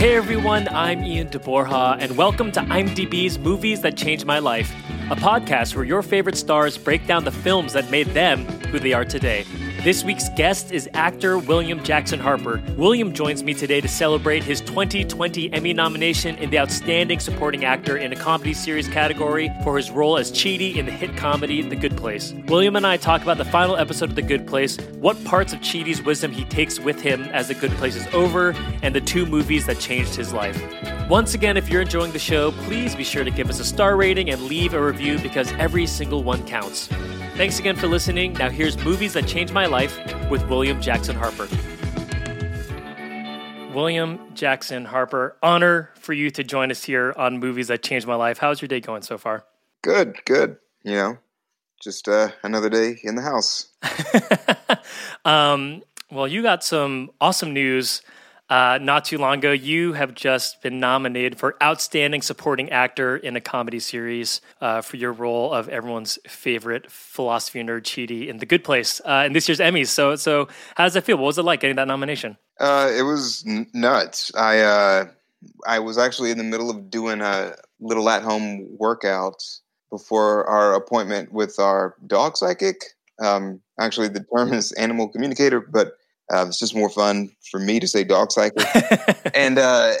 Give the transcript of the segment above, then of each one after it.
Hey everyone, I'm Ian DeBorja, and welcome to IMDb's Movies That Changed My Life, a podcast where your favorite stars break down the films that made them who they are today. This week's guest is actor William Jackson Harper. William joins me today to celebrate his 2020 Emmy nomination in the Outstanding Supporting Actor in a Comedy Series category for his role as Chidi in the hit comedy The Good Place. William and I talk about the final episode of The Good Place, what parts of Chidi's wisdom he takes with him as The Good Place is over, and the two movies that changed his life. Once again, if you're enjoying the show, please be sure to give us a star rating and leave a review because every single one counts. Thanks again for listening. Now, here's Movies That Changed My Life with William Jackson Harper. William Jackson Harper, honor for you to join us here on Movies That Changed My Life. How's your day going so far? Good, good. You know, just uh, another day in the house. um, well, you got some awesome news uh, not too long ago, you have just been nominated for Outstanding Supporting Actor in a Comedy Series uh, for your role of everyone's favorite philosophy nerd, Chidi, in The Good Place uh, in this year's Emmys. So, so how does that feel? What was it like getting that nomination? Uh, it was n- nuts. I uh, I was actually in the middle of doing a little at home workout before our appointment with our dog psychic. Um, actually, the term is animal communicator, but uh, it's just more fun for me to say dog cycle. and uh,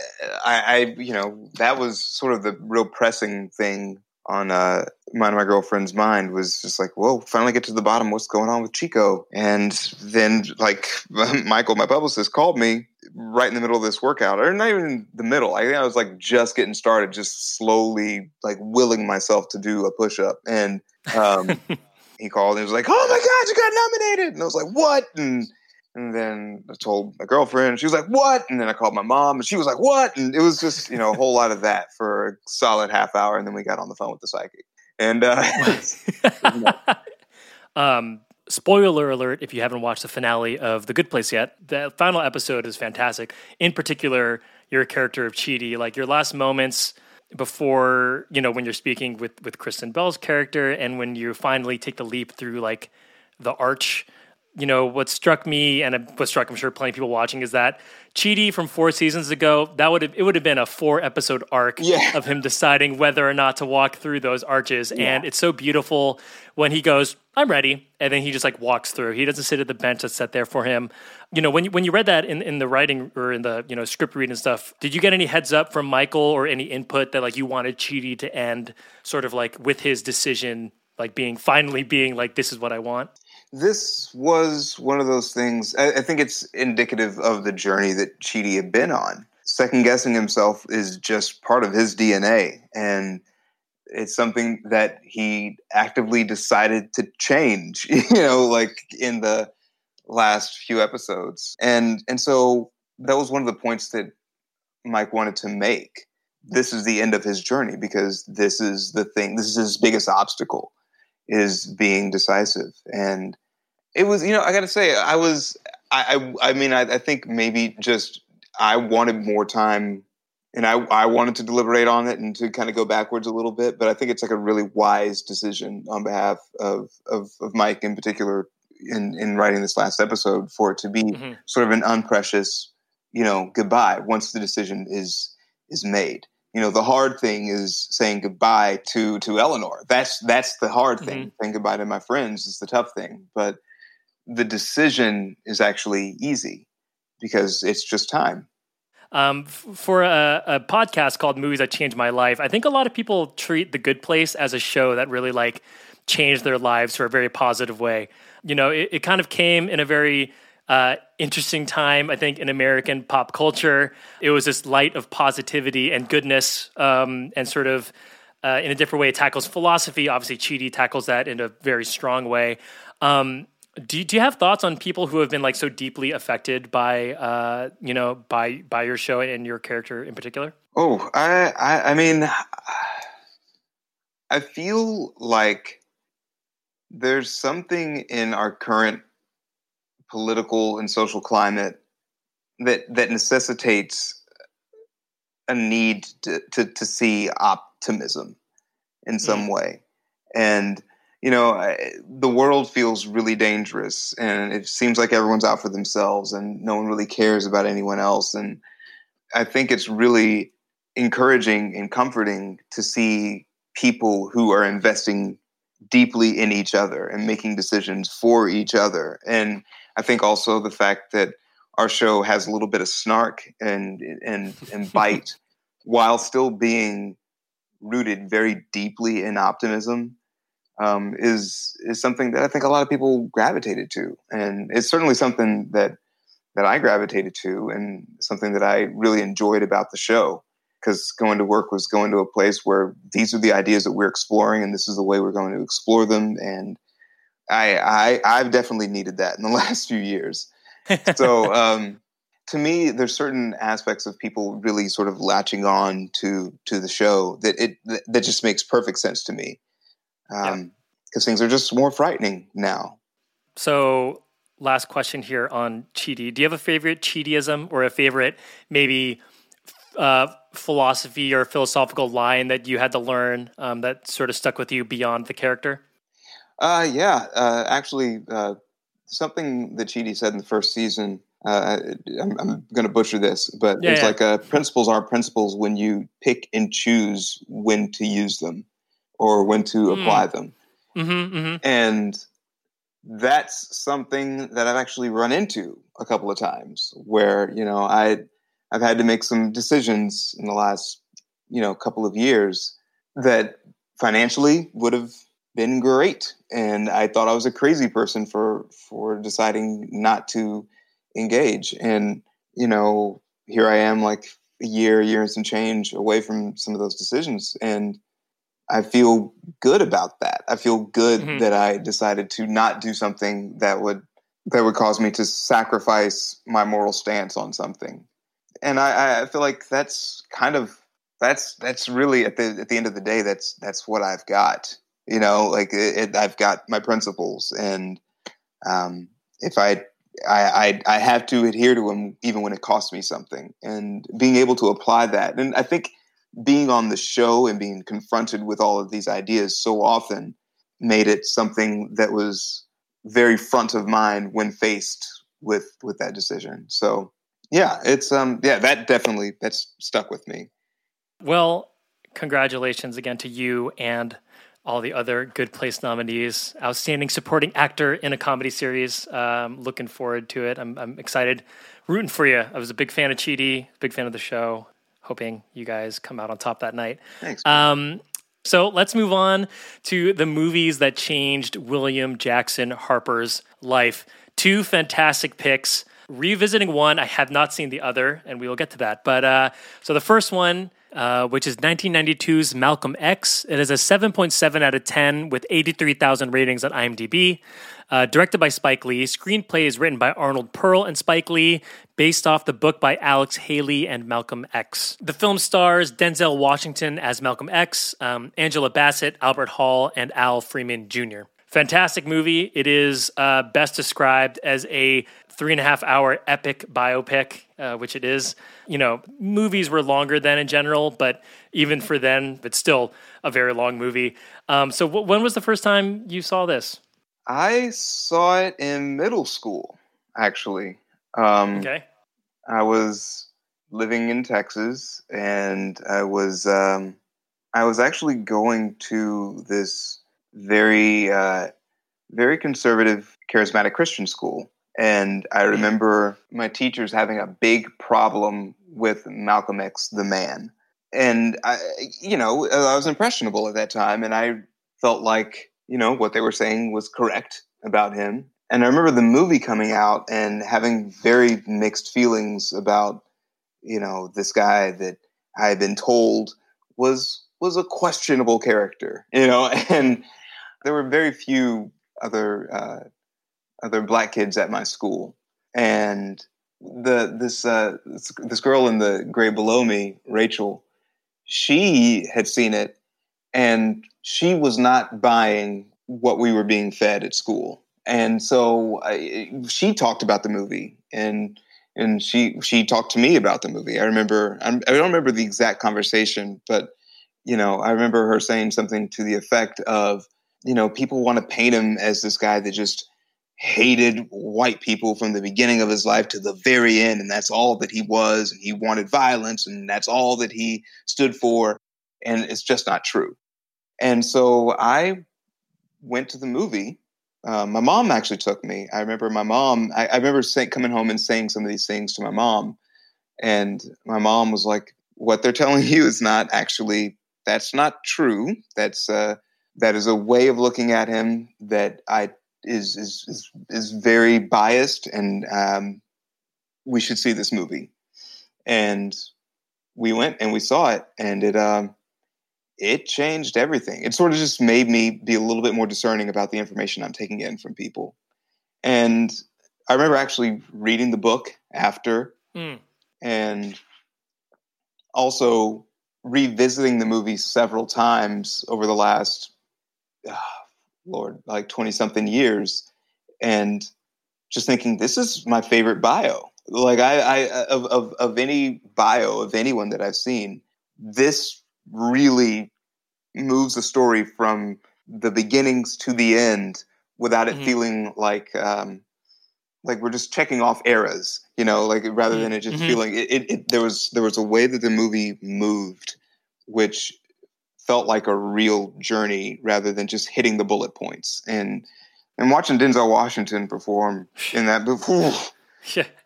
I, I, you know, that was sort of the real pressing thing on uh, and my girlfriend's mind was just like, whoa, finally get to the bottom what's going on with Chico. And then, like, Michael, my publicist, called me right in the middle of this workout, or not even in the middle. I think I was like just getting started, just slowly, like, willing myself to do a push up. And um, he called and he was like, oh my God, you got nominated. And I was like, what? And and then I told my girlfriend, she was like, What? And then I called my mom, and she was like, What? And it was just, you know, a whole lot of that for a solid half hour. And then we got on the phone with the psychic. And, uh, um, spoiler alert if you haven't watched the finale of The Good Place yet, the final episode is fantastic. In particular, your character of Chidi, like your last moments before, you know, when you're speaking with, with Kristen Bell's character and when you finally take the leap through like the arch you know, what struck me and what struck, I'm sure, plenty of people watching is that Chidi from four seasons ago, that would have it would have been a four episode arc yeah. of him deciding whether or not to walk through those arches. Yeah. And it's so beautiful when he goes, I'm ready. And then he just like walks through. He doesn't sit at the bench that's set there for him. You know, when you when you read that in, in the writing or in the, you know, script reading stuff, did you get any heads up from Michael or any input that like you wanted Chidi to end sort of like with his decision like being finally being like this is what I want? This was one of those things. I, I, think it's indicative of the journey that Chidi had been on. Second guessing himself is just part of his DNA, and it's something that he actively decided to change. You know, like in the last few episodes, and and so that was one of the points that Mike wanted to make. This is the end of his journey because this is the thing. This is his biggest obstacle is being decisive. And it was, you know, I got to say, I was, I, I, I mean, I, I, think maybe just I wanted more time and I, I wanted to deliberate on it and to kind of go backwards a little bit, but I think it's like a really wise decision on behalf of, of, of Mike in particular in, in writing this last episode for it to be mm-hmm. sort of an unprecious, you know, goodbye once the decision is, is made. You know, the hard thing is saying goodbye to, to Eleanor. That's, that's the hard thing. Mm-hmm. Saying goodbye to my friends is the tough thing, but the decision is actually easy because it's just time um, for a, a, podcast called Movies That Changed My Life, I think a lot of people treat The Good Place as a show that really like changed their lives for a very positive way. You know, it, it kind of came in a very uh, interesting time, I think, in American pop culture. It was this light of positivity and goodness, um, and sort of uh, in a different way, it tackles philosophy. Obviously, Chidi tackles that in a very strong way. Um, do, do you have thoughts on people who have been like so deeply affected by uh, you know by by your show and your character in particular? Oh, I I, I mean, I feel like there's something in our current political and social climate that that necessitates a need to to, to see optimism in some mm. way, and you know, the world feels really dangerous and it seems like everyone's out for themselves and no one really cares about anyone else. And I think it's really encouraging and comforting to see people who are investing deeply in each other and making decisions for each other. And I think also the fact that our show has a little bit of snark and and and bite while still being rooted very deeply in optimism um, is is something that I think a lot of people gravitated to, and it's certainly something that that I gravitated to, and something that I really enjoyed about the show. Because going to work was going to a place where these are the ideas that we're exploring, and this is the way we're going to explore them. And I, I I've definitely needed that in the last few years. so um, to me, there's certain aspects of people really sort of latching on to to the show that it that just makes perfect sense to me because um, things are just more frightening now. So, last question here on Chidi. Do you have a favorite Chidiism or a favorite maybe uh, philosophy or philosophical line that you had to learn um, that sort of stuck with you beyond the character? Uh, yeah, uh, actually, uh, something that Chidi said in the first season. Uh, I'm, I'm going to butcher this, but yeah, it's yeah. like uh, principles are principles when you pick and choose when to use them or when to mm. apply them. Mm-hmm, mm-hmm. And that's something that I've actually run into a couple of times where, you know, I I've had to make some decisions in the last, you know, couple of years that financially would have been great and I thought I was a crazy person for for deciding not to engage and you know here I am like a year year and some change away from some of those decisions and I feel good about that. I feel good mm-hmm. that I decided to not do something that would that would cause me to sacrifice my moral stance on something. And I, I feel like that's kind of that's that's really at the at the end of the day that's that's what I've got. You know, like it, it, I've got my principles, and um, if I I, I I have to adhere to them even when it costs me something, and being able to apply that. And I think being on the show and being confronted with all of these ideas so often made it something that was very front of mind when faced with with that decision. So yeah, it's um yeah, that definitely that's stuck with me. Well, congratulations again to you and all the other Good Place nominees. Outstanding supporting actor in a comedy series. Um, looking forward to it. I'm, I'm excited, rooting for you. I was a big fan of Chidi, big fan of the show hoping you guys come out on top that night. Thanks. Um, so let's move on to the movies that changed William Jackson Harper's life. Two fantastic picks. Revisiting one, I have not seen the other, and we will get to that. But uh, so the first one, uh, which is 1992's Malcolm X, it is a 7.7 out of 10 with 83,000 ratings on IMDb. Uh, directed by Spike Lee, screenplay is written by Arnold Perl and Spike Lee, based off the book by Alex Haley and Malcolm X. The film stars Denzel Washington as Malcolm X, um, Angela Bassett, Albert Hall, and Al Freeman Jr. Fantastic movie. It is uh, best described as a three and a half hour epic biopic, uh, which it is. You know, movies were longer than in general, but even for then, it's still a very long movie. Um, so, w- when was the first time you saw this? I saw it in middle school, actually. Um, okay. I was living in Texas, and I was um, I was actually going to this very uh, very conservative, charismatic Christian school, and I remember my teachers having a big problem with Malcolm X, the man, and I, you know, I was impressionable at that time, and I felt like you know what they were saying was correct about him. And I remember the movie coming out and having very mixed feelings about you know, this guy that I had been told was was a questionable character, you know, and there were very few other uh, other black kids at my school, and the this uh, this, this girl in the grade below me, Rachel, she had seen it, and she was not buying what we were being fed at school, and so I, she talked about the movie and and she she talked to me about the movie. I remember I don't remember the exact conversation, but you know I remember her saying something to the effect of you know people want to paint him as this guy that just hated white people from the beginning of his life to the very end, and that's all that he was, and he wanted violence, and that's all that he stood for, and it's just not true. And so I went to the movie um, my mom actually took me. I remember my mom. I, I remember coming home and saying some of these things to my mom, and my mom was like, "What they're telling you is not actually. That's not true. That's uh, that is a way of looking at him that I is is is, is very biased, and um, we should see this movie." And we went and we saw it, and it um, it changed everything. It sort of just made me be a little bit more discerning about the information I'm taking in from people. And I remember actually reading the book after mm. and also revisiting the movie several times over the last, oh, Lord, like 20 something years. And just thinking, this is my favorite bio. Like I, I of, of, of any bio of anyone that I've seen, this really moves the story from the beginnings to the end without it mm-hmm. feeling like um, like we're just checking off eras, you know, like rather mm-hmm. than it just mm-hmm. feeling it, it, it, There was there was a way that the movie moved, which felt like a real journey rather than just hitting the bullet points. And and watching Denzel Washington perform in that, before.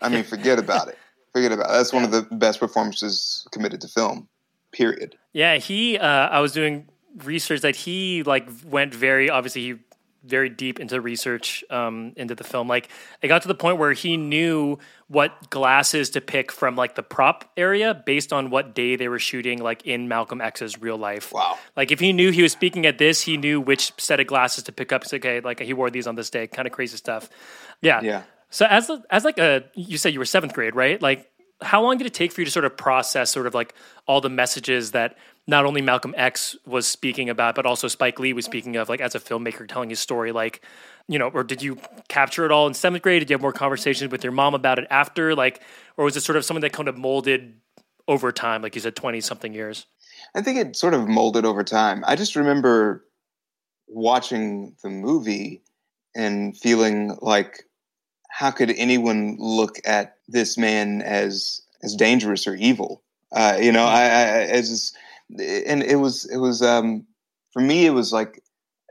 I mean, forget about it. Forget about it. That's one of the best performances committed to film period. Yeah, he. Uh, I was doing research that he like went very obviously he very deep into research um, into the film. Like it got to the point where he knew what glasses to pick from like the prop area based on what day they were shooting, like in Malcolm X's real life. Wow! Like if he knew he was speaking at this, he knew which set of glasses to pick up. It's okay, like he wore these on this day. Kind of crazy stuff. Yeah. Yeah. So as as like a you said you were seventh grade, right? Like how long did it take for you to sort of process sort of like all the messages that not only Malcolm X was speaking about, but also Spike Lee was speaking of, like as a filmmaker telling his story, like, you know, or did you capture it all in seventh grade? Did you have more conversations with your mom about it after, like, or was it sort of something that kind of molded over time, like you said, twenty something years? I think it sort of molded over time. I just remember watching the movie and feeling like how could anyone look at this man as as dangerous or evil? Uh, you know, I, I as and it was it was um, for me it was like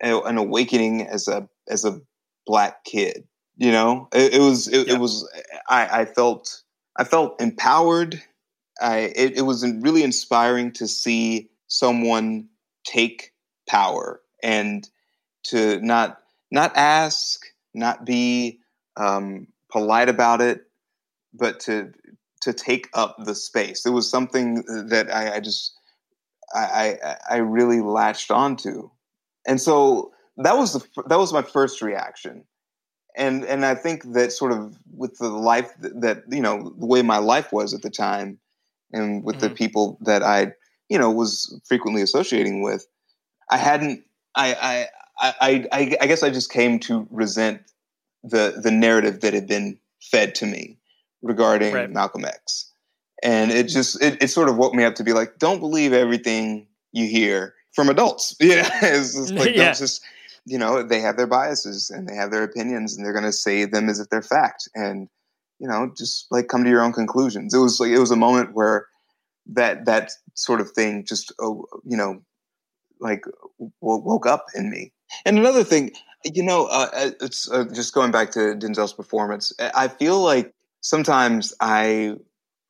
an awakening as a as a black kid. You know, it, it was it, yeah. it, was I, I felt I felt empowered. I it, it was really inspiring to see someone take power and to not not ask, not be um, polite about it, but to to take up the space. It was something that I, I just I, I, I really latched onto, and so that was the that was my first reaction, and and I think that sort of with the life that, you know the way my life was at the time, and with mm-hmm. the people that I you know was frequently associating with, I hadn't I I I I, I guess I just came to resent the the narrative that had been fed to me regarding right. Malcolm X. And it just it, it sort of woke me up to be like, don't believe everything you hear from adults. Yeah, it's just like yeah. just you know they have their biases and they have their opinions and they're going to say them as if they're fact and you know just like come to your own conclusions. It was like it was a moment where that that sort of thing just oh, you know like woke up in me. And another thing, you know, uh, uh, it's uh, just going back to Denzel's performance. I feel like sometimes I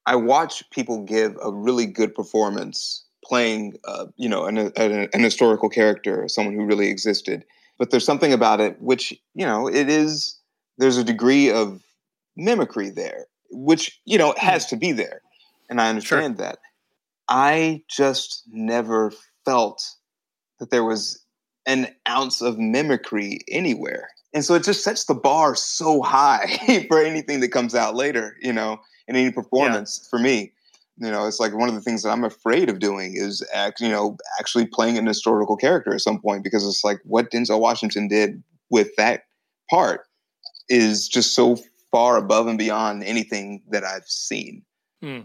I watch people give a really good performance playing, uh, you know, an, an, an, historical character, someone who really existed. But there's something about it which, you know, it is. There's a degree of mimicry there, which you know hmm. has to be there, and I understand sure. that. I just never felt that there was an ounce of mimicry anywhere. And so it just sets the bar so high for anything that comes out later, you know, in any performance yeah. for me. You know, it's like one of the things that I'm afraid of doing is, act, you know, actually playing an historical character at some point because it's like what Denzel Washington did with that part is just so far above and beyond anything that I've seen. Hmm.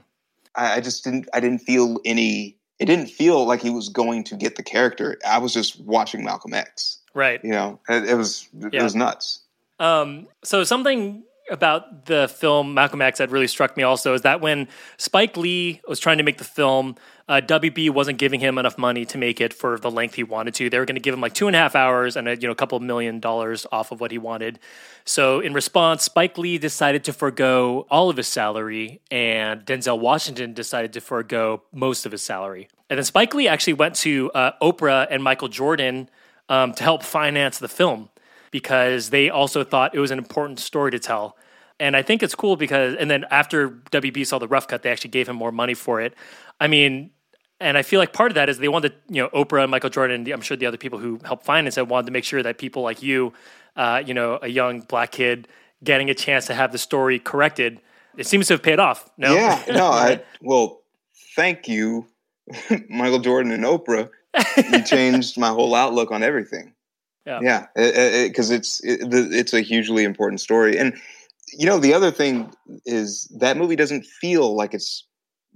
I, I just didn't. I didn't feel any it didn't feel like he was going to get the character. I was just watching Malcolm X. Right. You know, it, it was it yeah. was nuts. Um, so something about the film Malcolm X that really struck me also is that when Spike Lee was trying to make the film, uh, WB wasn't giving him enough money to make it for the length he wanted to. They were going to give him like two and a half hours and a you know a couple million dollars off of what he wanted. So in response, Spike Lee decided to forego all of his salary, and Denzel Washington decided to forego most of his salary. And then Spike Lee actually went to uh, Oprah and Michael Jordan um, to help finance the film because they also thought it was an important story to tell. And I think it's cool because, and then after WB saw the rough cut, they actually gave him more money for it. I mean, and I feel like part of that is they wanted, you know, Oprah and Michael Jordan, I'm sure the other people who helped finance it wanted to make sure that people like you, uh, you know, a young black kid getting a chance to have the story corrected. It seems to have paid off. No, yeah, no, I well, thank you, Michael Jordan and Oprah. you changed my whole outlook on everything. Yeah, yeah, because it, it, it's it, it's a hugely important story, and you know the other thing is that movie doesn't feel like it's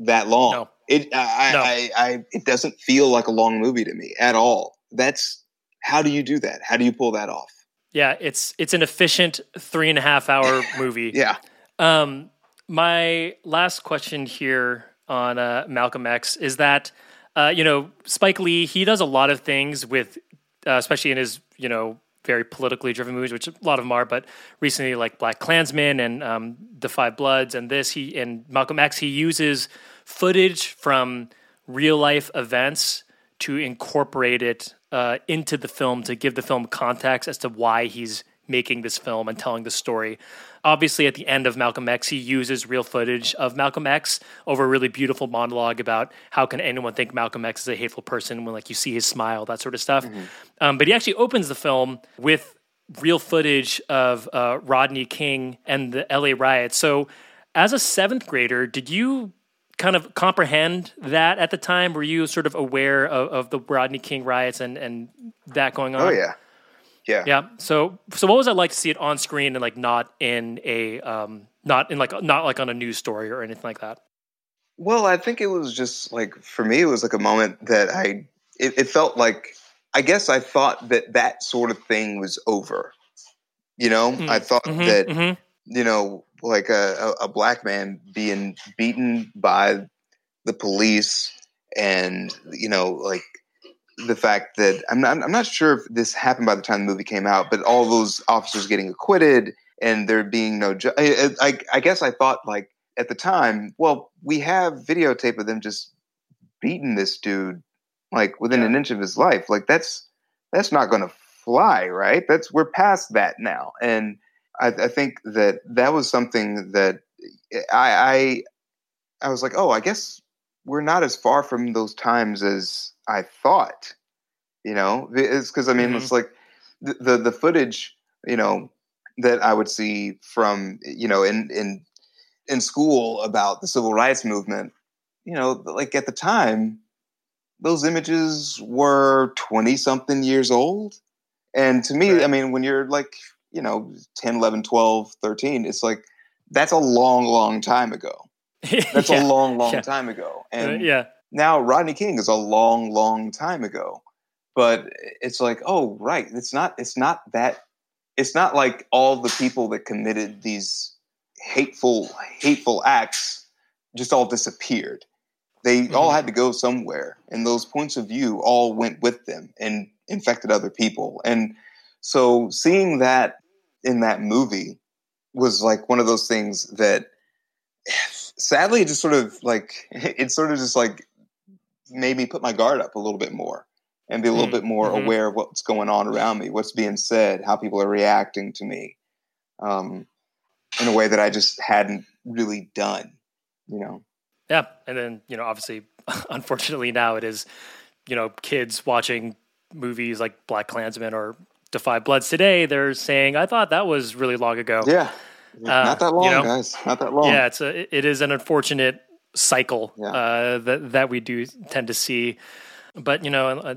that long. No. It I, no. I, I it doesn't feel like a long movie to me at all. That's how do you do that? How do you pull that off? Yeah, it's it's an efficient three and a half hour movie. yeah. Um, my last question here on uh, Malcolm X is that uh, you know Spike Lee he does a lot of things with uh, especially in his you know very politically driven movies, which a lot of them are. But recently, like Black Klansman and um, The Five Bloods, and this he and Malcolm X, he uses footage from real life events to incorporate it uh, into the film to give the film context as to why he's making this film and telling the story. Obviously, at the end of Malcolm X, he uses real footage of Malcolm X over a really beautiful monologue about how can anyone think Malcolm X is a hateful person when like you see his smile, that sort of stuff. Mm-hmm. Um, but he actually opens the film with real footage of uh, Rodney King and the LA riots. So, as a seventh grader, did you kind of comprehend that at the time? Were you sort of aware of, of the Rodney King riots and, and that going on? Oh yeah, yeah, yeah. So, so what was it like to see it on screen and like not in a um, not in like not like on a news story or anything like that? Well, I think it was just like for me, it was like a moment that I it, it felt like I guess I thought that that sort of thing was over. You know, mm-hmm. I thought mm-hmm, that mm-hmm. you know, like a, a, a black man being beaten by the police, and you know, like the fact that I'm not, I'm not sure if this happened by the time the movie came out, but all those officers getting acquitted and there being no, ju- I, I, I guess I thought like at the time, well, we have videotape of them just beating this dude like within yeah. an inch of his life. Like that's that's not going to fly, right? That's we're past that now, and I, I think that that was something that I, I I was like, oh, I guess we're not as far from those times as I thought. You know, it's because I mean, mm-hmm. it's like the, the the footage, you know, that I would see from you know in in in school about the civil rights movement. You know, like at the time, those images were 20 something years old. And to me, right. I mean, when you're like, you know, 10, 11, 12, 13, it's like that's a long, long time ago. That's Yeah. a long, long Yeah. time ago. Uh, And yeah. Now Rodney King is a long, long time ago. But it's like, oh, right. It's not. It's not that. It's not like all the people that committed these hateful, hateful acts just all disappeared. They all Mhm. had to go somewhere, and those points of view all went with them and infected other people. And so, seeing that in that movie was like one of those things that sadly it just sort of like it sort of just like made me put my guard up a little bit more and be a little Mm, bit more mhm. aware of what's going on around me what's being said how people are reacting to me um, in a way that i just hadn't really done you know Yeah, and then you know, obviously, unfortunately, now it is, you know, kids watching movies like Black Klansman or Da 5 Bloods today. They're saying, "I thought that was really long ago." yeah not that you long know, guys not that long Yeah, it's a it is an unfortunate cycle Yeah. uh, that that we do tend to see, but you know, uh,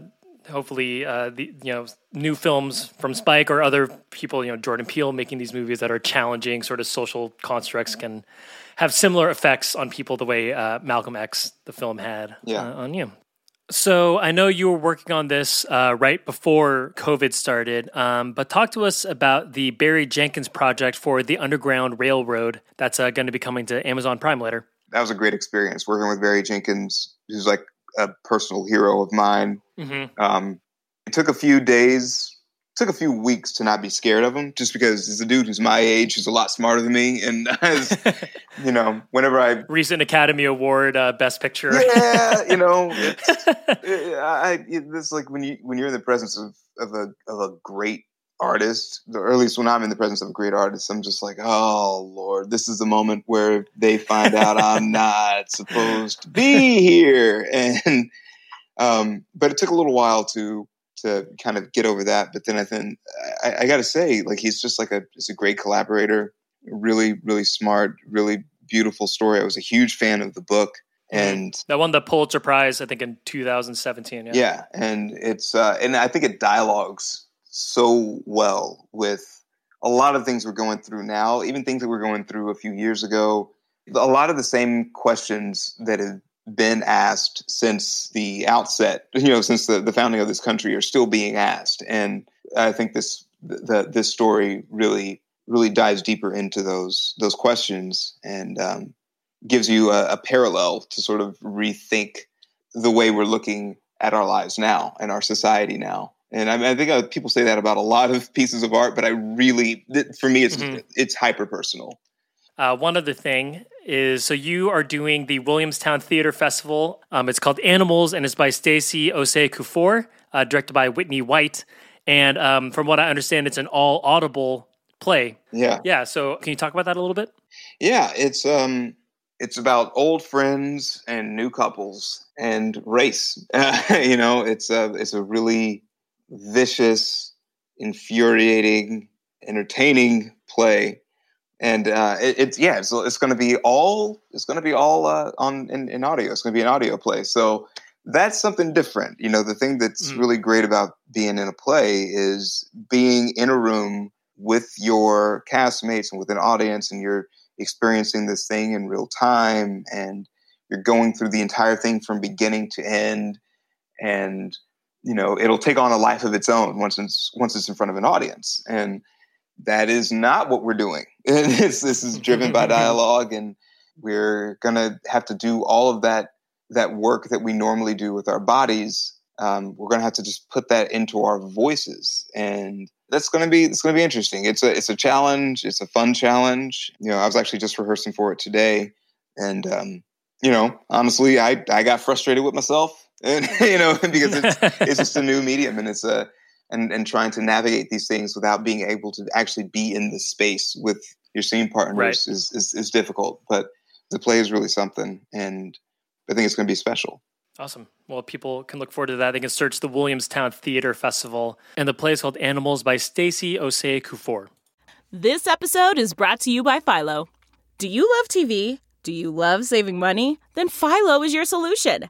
hopefully, uh, the you know new films from Spike or other people, you know, Jordan Peele making these movies that are challenging sort of social constructs can have similar effects on people the way uh, Malcolm X the film had Yeah. uh, on you. So I know you were working on this uh, right before COVID started, um, but talk to us about the Barry Jenkins project for the Underground Railroad that's uh, going to be coming to Amazon Prime later. That was a great experience working with barry jenkins who's like a personal hero of mine Mm-hmm. Um, it took a few days, took a few weeks to not be scared of him, just because he's a dude who's my age, who's a lot smarter than me, and has, you know, whenever I, Recent Academy Award uh, Best Picture. yeah, you know, it's, I, I it's like when you when you're in the presence of of a of a great artist, or at least when I'm in the presence of a great artist, I'm just like, oh Lord, this is the moment where they find out I'm not supposed to be here, and um, but it took a little while to to kind of get over that. But then I think I, I got to say, like he's just like a he's a great collaborator, really really smart, really beautiful story. I was a huge fan of the book, and that won the Pulitzer Prize, I think, in 2017. Yeah. yeah, and it's uh, and I think it dialogues so well with a lot of things we're going through now, even things that we're going through a few years ago. A lot of the same questions that have been asked since the outset, you know, since the, the founding of this country, are still being asked, and I think this the this story really really dives deeper into those those questions and um, gives you a, a parallel to sort of rethink the way we're looking at our lives now and our society now. And I, mean, I think uh, people say that about a lot of pieces of art, but I really, for me, it's Mhm. it's hyper personal. Uh, one other thing is so you are doing the Williamstown Theater Festival. Um, it's called Animals and it's by Stacy Osei-Kuffour, uh, directed by Whitney White. And um, from what I understand, it's an all audible play. Yeah, Yeah. So can you talk about that a little bit? yeah. It's um, it's about old friends and new couples and race. you know, it's a it's a really vicious, infuriating, entertaining play. And uh, it, it's yeah, it's, it's going to be all it's going to be all uh, on in, in audio. It's going to be an audio play, so that's something different. You know, the thing that's Mhm. really great about being in a play is being in a room with your castmates and with an audience, and you're experiencing this thing in real time, and you're going through the entire thing from beginning to end, and you know it'll take on a life of its own once it's once it's in front of an audience, and that is not what we're doing. This, this is driven by dialogue, and we're gonna have to do all of that that work that we normally do with our bodies. Um, we're gonna have to just put that into our voices, and that's gonna be it's gonna be interesting. It's a it's a challenge. It's a fun challenge. You know, I was actually just rehearsing for it today, and um, you know, honestly, I I got frustrated with myself, and you know, because it's it's just a new medium and it's a and and trying to navigate these things without being able to actually be in the space with your scene partners Right. is, is is difficult but the play is really something and i think it's going to be special Awesome. Well, people can look forward to that. They can search the Williamstown Theater Festival. And the play is called Animals by Stacy Osei-Kuffour. This episode is brought to you by Philo. Do you love TV? Do you love saving money? Then Philo is your solution.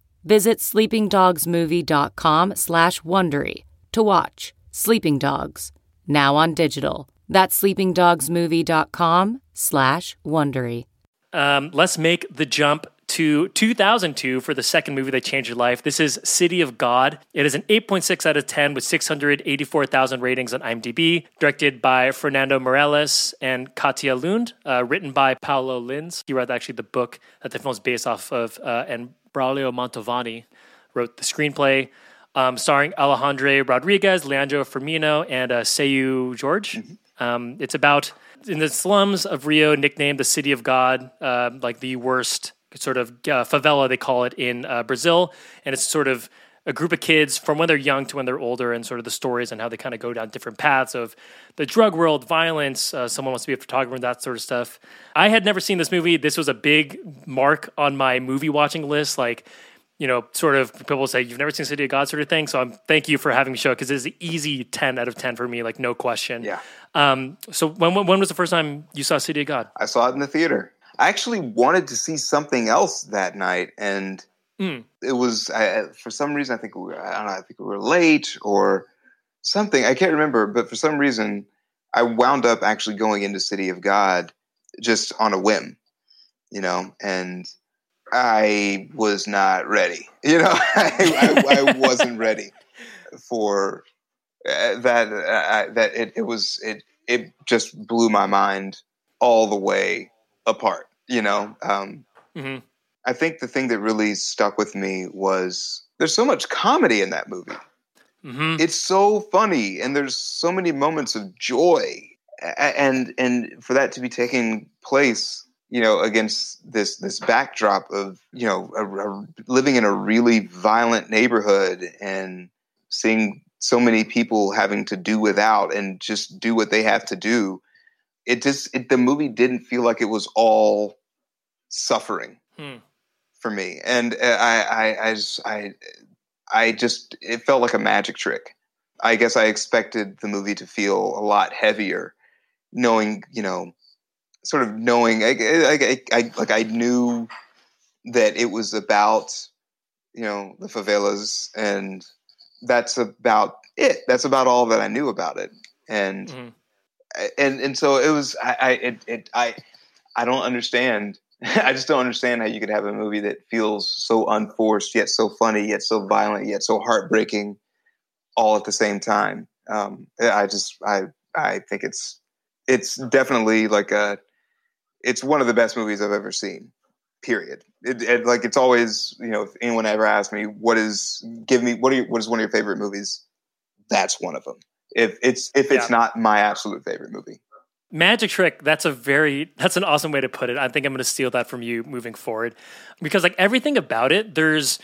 Visit sleepingdogsmovie.com slash Wondery to watch Sleeping Dogs, now on digital. That's sleepingdogsmovie.com slash Wondery. Um, let's make the jump to 2002 for the second movie that changed your life. This is City of God. It is an 8.6 out of 10 with 684,000 ratings on IMDb, directed by Fernando Meirelles and Katia Lund, uh, written by Paulo Lins. He wrote actually the book that the film is based off of, uh, and Braulio Mantovani wrote the screenplay. Um, starring Alejandro Rodriguez, Leandro Firmino, and uh, Seu Jorge. Mm-hmm. Um, it's about in the slums of Rio, nicknamed the City of God, uh, like the worst sort of uh, favela they call it in uh, Brazil, and it's sort of a group of kids from when they're young to when they're older, and sort of the stories and how they kind of go down different paths of the drug world, violence. Uh, someone wants to be a photographer, and that sort of stuff. I had never seen this movie. This was a big mark on my movie watching list, like. You know, sort of people say you've never seen City of God, sort of thing. So I'm thank you for having me show because it's an easy ten out of ten for me, like no question. Yeah. Um. So when when was the first time you saw City of God? I saw it in the theater. I actually wanted to see something else that night, and mm. it was I, for some reason I think we were, I don't know I think we were late or something I can't remember, but for some reason I wound up actually going into City of God just on a whim, you know, and I was not ready. You know, I, I, I wasn't ready for uh, that. Uh, that it, it was it it just blew my mind all the way apart you know um, mm-hmm. I think the thing that really stuck with me was there's so much comedy in that movie mm-hmm. it's so funny and there's so many moments of joy and and for that to be taking place you know against this this backdrop of you know a, a, living in a really violent neighborhood and seeing so many people having to do without and just do what they have to do it just it, the movie didn't feel like it was all suffering hmm. For me, and uh, I, I, I, just, I, I just, it felt like a magic trick. I guess I expected the movie to feel a lot heavier, knowing, you know, sort of knowing, I, I, I like I knew that it was about, you know, the favelas, and that's about it. That's about all that I knew about it, and. Mm-hmm and and so it was I, I it, it I I don't understand I just don't understand how you could have a movie that feels so unforced, yet so funny, yet so violent, yet so heartbreaking, all at the same time. Um, I just, I, I think it's, it's definitely like a, it's one of the best movies I've ever seen. Period. It, it, like it's always, you know, if anyone ever asks me what is, give me what are you, what is one of your favorite movies? That's one of them. If it's if it's yeah. not my absolute favorite movie. Magic trick, that's a very that's an awesome way to put it. I think I'm going to steal that from you moving forward because like everything about it there's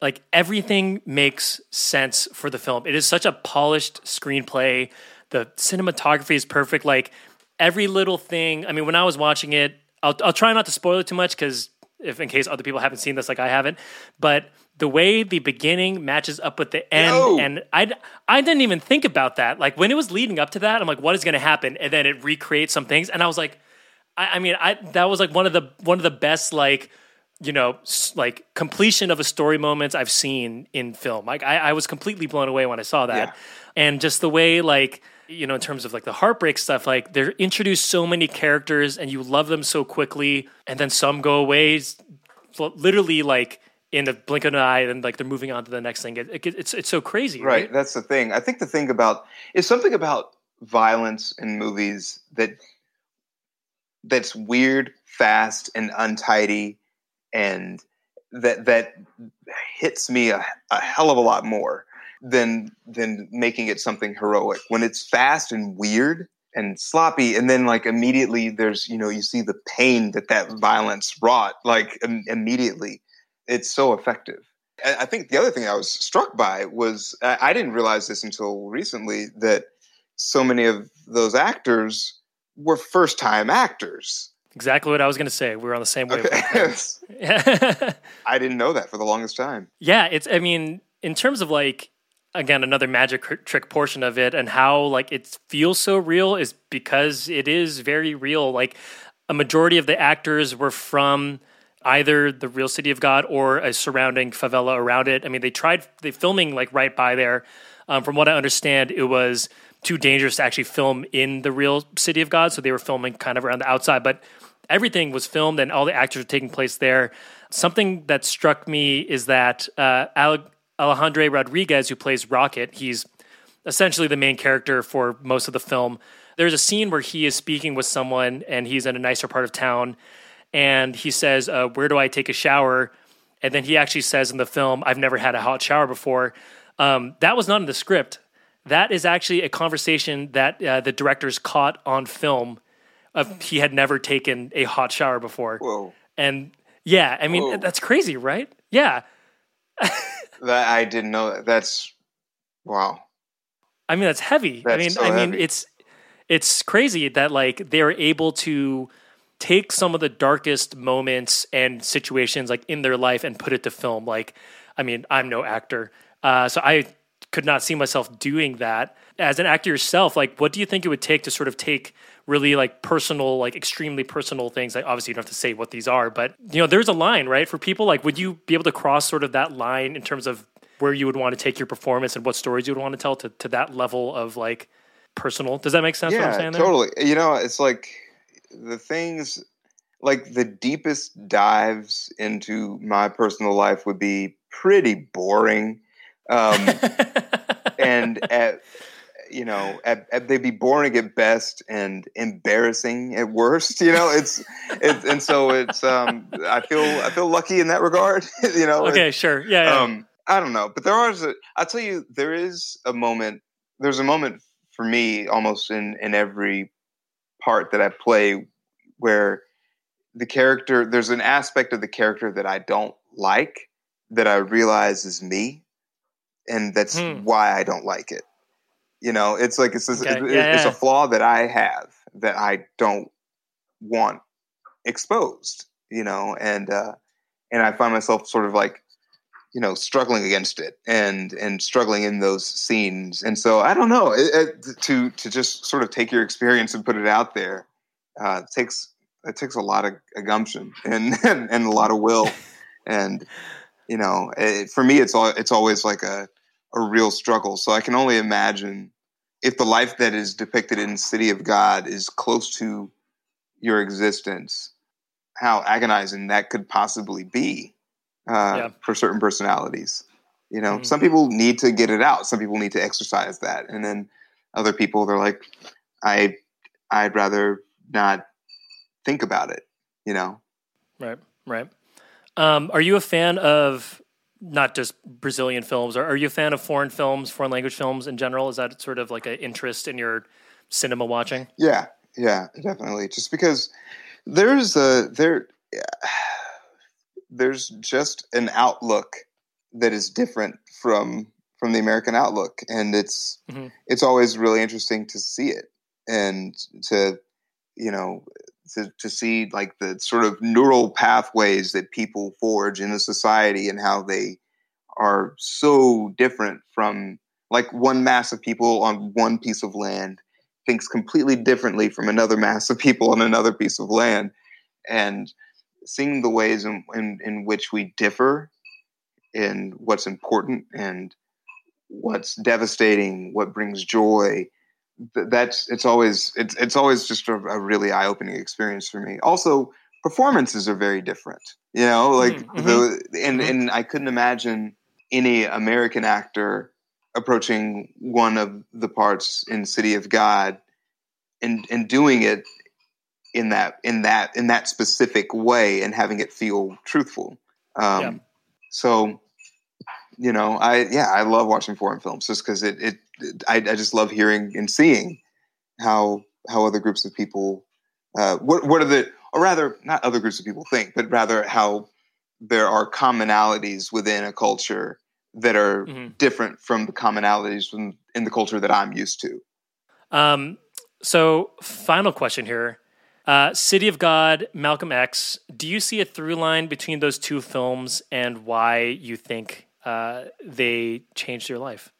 like everything makes sense for the film. It is such a polished screenplay. The cinematography is perfect. Like every little thing. I mean, when I was watching it, I'll I'll try not to spoil it too much cuz if in case other people haven't seen this like I haven't, but the way the beginning matches up with the end no. and I, I didn't even think about that like when it was leading up to that i'm like what is going to happen and then it recreates some things and i was like I, I, mean i that was like one of the one of the best like you know like completion of a story moments i've seen in film like i, I was completely blown away when i saw that yeah. and just the way like you know in terms of like the heartbreak stuff like they're introduced so many characters and you love them so quickly and then some go away literally like in the blink of an eye, and like they're moving on to the next thing. It, it, it's it's so crazy, right. right? That's the thing. I think the thing about is something about violence in movies that that's weird, fast, and untidy, and that that hits me a, a hell of a lot more than than making it something heroic. When it's fast and weird and sloppy, and then like immediately there's you know you see the pain that that violence wrought like Im- immediately. It's so effective. I think the other thing I was struck by was I didn't realize this until recently that so many of those actors were first time actors. Exactly what I was going to say. We were on the same wavelength. Okay. I didn't know that for the longest time. yeah, it's. I mean, in terms of like again another magic trick portion of it, and how like it feels so real is because it is very real. Like a majority of the actors were from either the real city of God or a surrounding favela around it. I mean, they tried they filming like right by there. Um, from what I understand, it was too dangerous to actually film in the real city of God, so they were filming kind of around the outside. But everything was filmed, and all the actors were taking place there. Something that struck me is that uh, Ale- Alejandro Rodriguez, who plays Rocket, he's essentially the main character for most of the film. There's a scene where he is speaking with someone, and he's in a nicer part of town, and he says, uh, "Where do I take a shower?" And then he actually says in the film, "I've never had a hot shower before." Um, that was not in the script. That is actually a conversation that uh, the directors caught on film. Of he had never taken a hot shower before, Whoa. and yeah, I mean Whoa. that's crazy, right? Yeah, That I didn't know that. That's wow. I mean that's heavy. I mean, so I mean heavy. it's it's crazy that like they're able to take some of the darkest moments and situations like in their life and put it to film. Like, I mean, I'm no actor, uh, so I could not see myself doing that. As an actor yourself, like, what do you think it would take to sort of take really like personal, like extremely personal things? Like, obviously, you don't have to say what these are, but you know, there's a line, right? For people, like, would you be able to cross sort of that line in terms of where you would want to take your performance and what stories you would want to tell to, to that level of like personal? Does that make sense? what I'm yeah, saying there? totally. You know, it's like the things like the deepest dives into my personal life would be pretty boring. Um, and at you know at, at, they'd be boring at best and embarrassing at worst you know it's it's and so it's um i feel i feel lucky in that regard you know okay, sure. Yeah. yeah. um i don't know but there are i'll tell you there is a moment there's a moment for me almost in in every part that i play where the character there's an aspect of the character that i don't like that i realize is me and that's Hmm. why i don't like it you know it's like it's this, Okay, it- yeah, it's yeah. a flaw that i have that i don't want exposed you know and uh and i find myself sort of like you know struggling against it and and struggling in those scenes. And so i don't know it, it, to to just sort of take your experience and put it out there uh takes it takes a lot of gumption and and, and a lot of will. And you know it, for me it's all it's always like a a real struggle. So i can only imagine if the life that is depicted in city of god is close to your existence how agonizing that could possibly be uh, Yeah. for certain personalities you know Mhm. some people need to get it out some people need to exercise that and then other people they're like i i'd rather not think about it you know Right, right. Um, are you a fan of not just Brazilian films, or are you a fan of foreign films, foreign language films in general? Is that sort of like an interest in your cinema watching? Yeah, yeah, definitely. Just because there's a there, there's just an outlook that is different from from the American outlook, and it's Mhm. it's always really interesting to see it and to you know to, to see like the sort of neural pathways that people forge in a society and how they are so different from like one mass of people on one piece of land thinks completely differently from another mass of people on another piece of land and seeing the ways in, in, in which we differ in what's important and what's devastating what brings joy. That's it's always it's it's always just a, a really eye-opening experience for me also performances are very different. You know, like Mm-hmm. the and Mhm. and I couldn't imagine any American actor approaching one of the parts in City of God and and doing it in that in that in that specific way and having it feel truthful. Um, Yeah. So, you know, I yeah, I love watching foreign films just because it it I, I just love hearing and seeing how how other groups of people uh, what what are the or rather not other groups of people think, but rather how there are commonalities within a culture that are Mhm. different from the commonalities from, in the culture that I'm used to. Um, so, final question here. Uh, City of God, Malcolm X. Do you see a through line between those two films and why you think uh, they changed your life?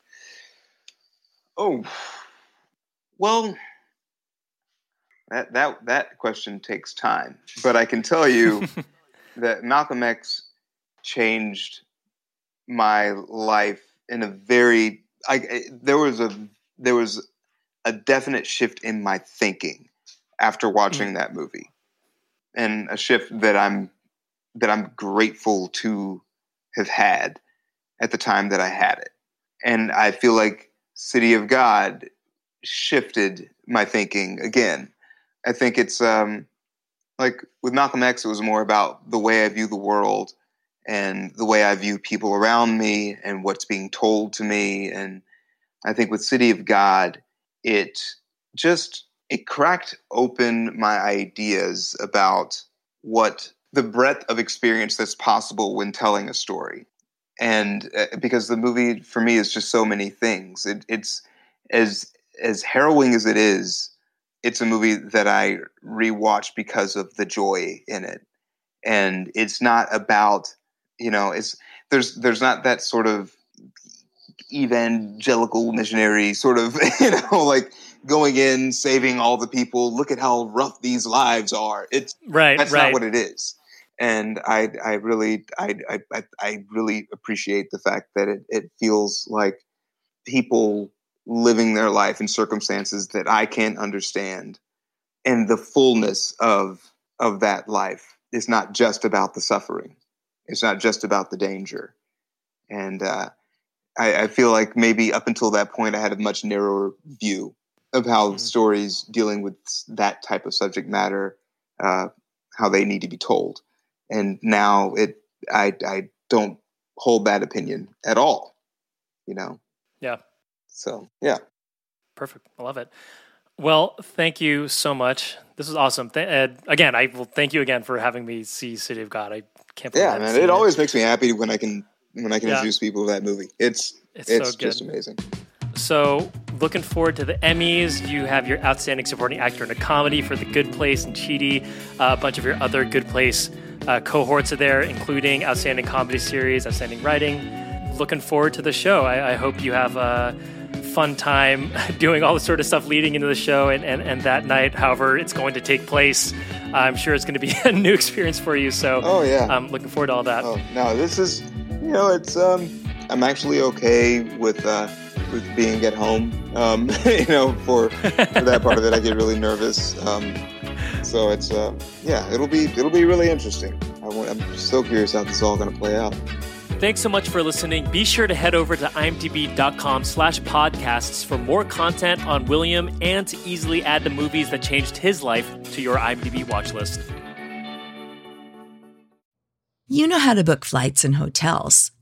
Oh, well, that that that question takes time, but I can tell you that Malcolm X changed my life in a very. I, there was a there was a definite shift in my thinking after watching that movie, and a shift that I'm that I'm grateful to have had at the time that I had it, and I feel like City of God shifted my thinking again. I think it's um, like with Malcolm X, it was more about the way I view the world and the way I view people around me and what's being told to me. And I think with City of God, it just it cracked open my ideas about what the breadth of experience that's possible when telling a story. And uh, because the movie for me is just so many things, it, it's as as harrowing as it is, it's a movie that I rewatch because of the joy in it. And it's not about, you know, it's there's there's not that sort of evangelical missionary sort of, you know, like going in, saving all the people, look at how rough these lives are. It's Right, that's right. not what it is. And I, I really, I, I, I- I really appreciate the fact that it, it feels like people living their life in circumstances that I can't understand, and the fullness of of that life is not just about the suffering. It's not just about the danger. And uh, I, I feel like maybe up until that point, I had a much narrower view of how Mhm. stories dealing with that type of subject matter, uh, how they need to be told. And now it, I, I don't hold that opinion at all. You know. Yeah. So yeah. Perfect. I love it. Well, thank you so much. This is awesome. Th- Ed, again, I will thank you again for having me see City of God. I can't believe Yeah, man. seen It always makes me happy when I can when I can Yeah. introduce people to that movie. It's It's it's, so just amazing. So, looking forward to the Emmys. You have your Outstanding Supporting Actor in a Comedy for The Good Place and Chidi. Uh, a bunch of your other Good Place uh, cohorts are there, including Outstanding Comedy Series, Outstanding Writing. Looking forward to the show. I, I hope you have a fun time doing all the sort of stuff leading into the show and, and, and that night, however it's going to take place. I'm sure it's going to be a new experience for you. So, Oh yeah. I'm looking forward to all that. Oh no, this is you know it's um I'm actually okay with uh with being at home. Um you know for for that part of it I get really nervous. Um so it's uh yeah it'll be it'll be really interesting. I want, I'm so curious how this is all going to play out. Thanks so much for listening. Be sure to head over to imdb.com slash podcasts for more content on William and to easily add the movies that changed his life to your IMDb watch list. You know how to book flights and hotels.